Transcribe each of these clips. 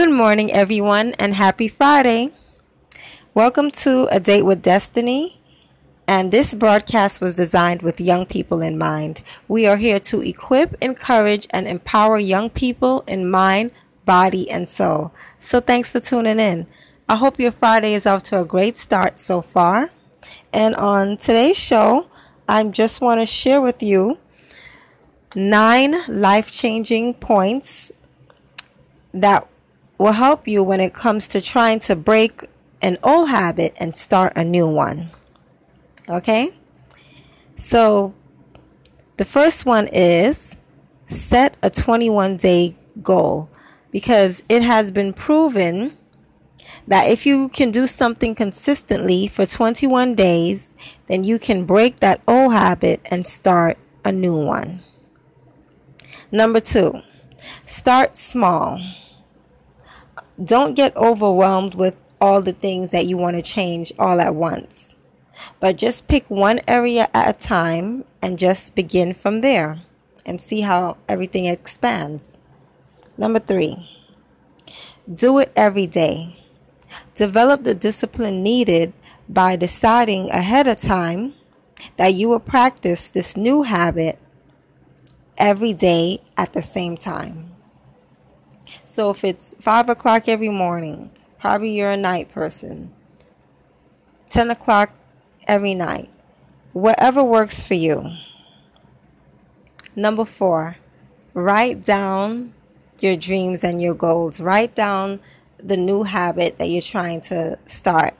Good morning, everyone, and happy Friday. Welcome to A Date with Destiny. And this broadcast was designed with young people in mind. We are here to equip, encourage, and empower young people in mind, body, and soul. So thanks for tuning in. I hope your Friday is off to a great start so far. And on today's show, I just want to share with you nine life changing points that will help you when it comes to trying to break an old habit and start a new one. Okay? So, the first one is set a 21 day goal because it has been proven that if you can do something consistently for 21 days, then you can break that old habit and start a new one. Number two, start small. Don't get overwhelmed with all the things that you want to change all at once. But just pick one area at a time and just begin from there and see how everything expands. Number three, do it every day. Develop the discipline needed by deciding ahead of time that you will practice this new habit every day at the same time. So if it's 5 o'clock every morning, probably you're a night person. 10 o'clock every night. Whatever works for you. Number four, write down your dreams and your goals. Write down the new habit that you're trying to start.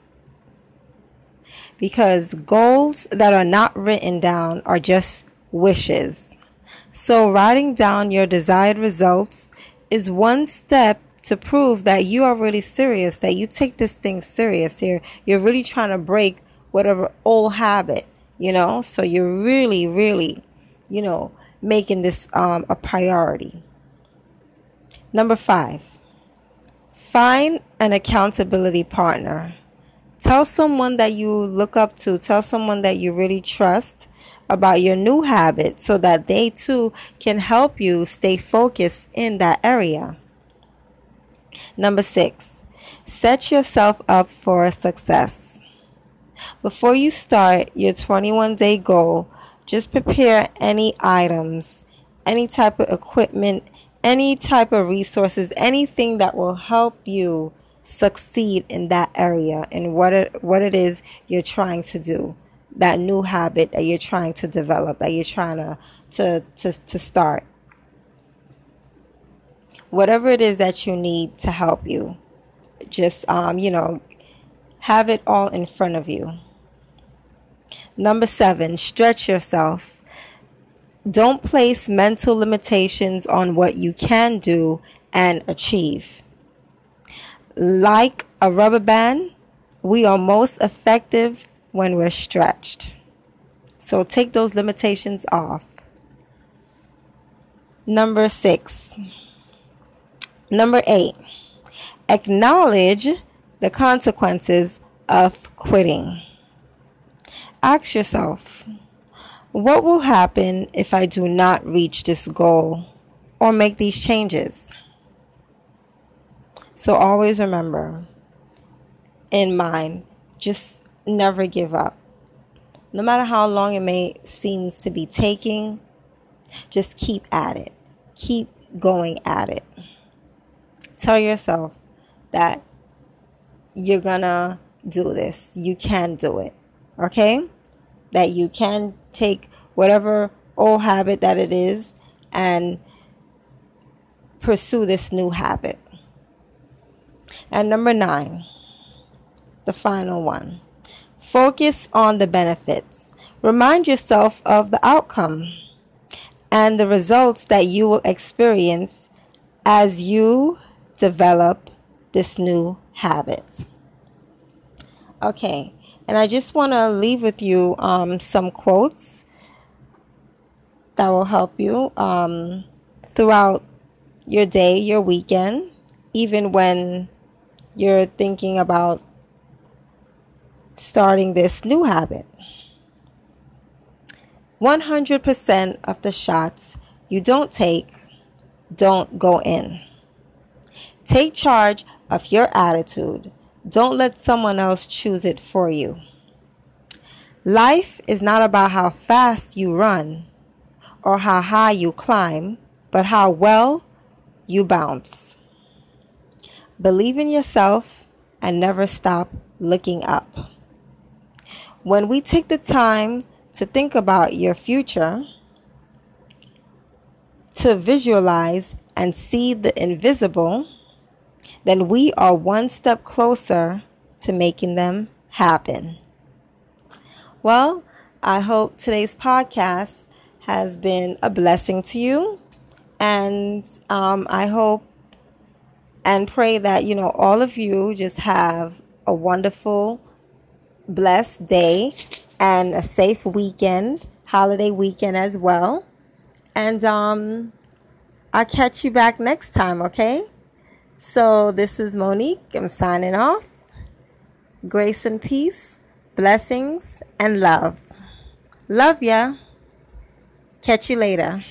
Because goals that are not written down are just wishes. So, writing down your desired results is one step to prove that you are really serious, that you take this thing serious. You're, you're really trying to break whatever old habit, you know? So, you're really, really, you know, making this um, a priority. Number five, find an accountability partner. Tell someone that you look up to, tell someone that you really trust about your new habit so that they too can help you stay focused in that area. Number six, set yourself up for success. Before you start your 21 day goal, just prepare any items, any type of equipment, any type of resources, anything that will help you succeed in that area and what it, what it is you're trying to do, that new habit that you're trying to develop, that you're trying to, to, to, to start. Whatever it is that you need to help you, just, um, you know, have it all in front of you. Number seven, stretch yourself don't place mental limitations on what you can do and achieve. Like a rubber band, we are most effective when we're stretched. So take those limitations off. Number six. Number eight. Acknowledge the consequences of quitting. Ask yourself, what will happen if I do not reach this goal or make these changes? So always remember in mind, just never give up. No matter how long it may seems to be taking, just keep at it. Keep going at it. Tell yourself that you're gonna do this. You can do it. Okay? that you can take whatever old habit that it is and pursue this new habit. And number nine, the final one focus on the benefits. Remind yourself of the outcome and the results that you will experience as you develop this new habit. Okay, and I just want to leave with you um, some quotes that will help you um, throughout your day, your weekend, even when you're thinking about starting this new habit. 100% of the shots you don't take don't go in. Take charge of your attitude. Don't let someone else choose it for you. Life is not about how fast you run or how high you climb, but how well you bounce. Believe in yourself and never stop looking up. When we take the time to think about your future, to visualize and see the invisible, then we are one step closer to making them happen. Well, I hope today's podcast has been a blessing to you. And um, I hope and pray that, you know, all of you just have a wonderful, blessed day and a safe weekend, holiday weekend as well. And um, I'll catch you back next time, okay? So this is Monique. I'm signing off. Grace and peace, blessings, and love. Love ya. Catch you later.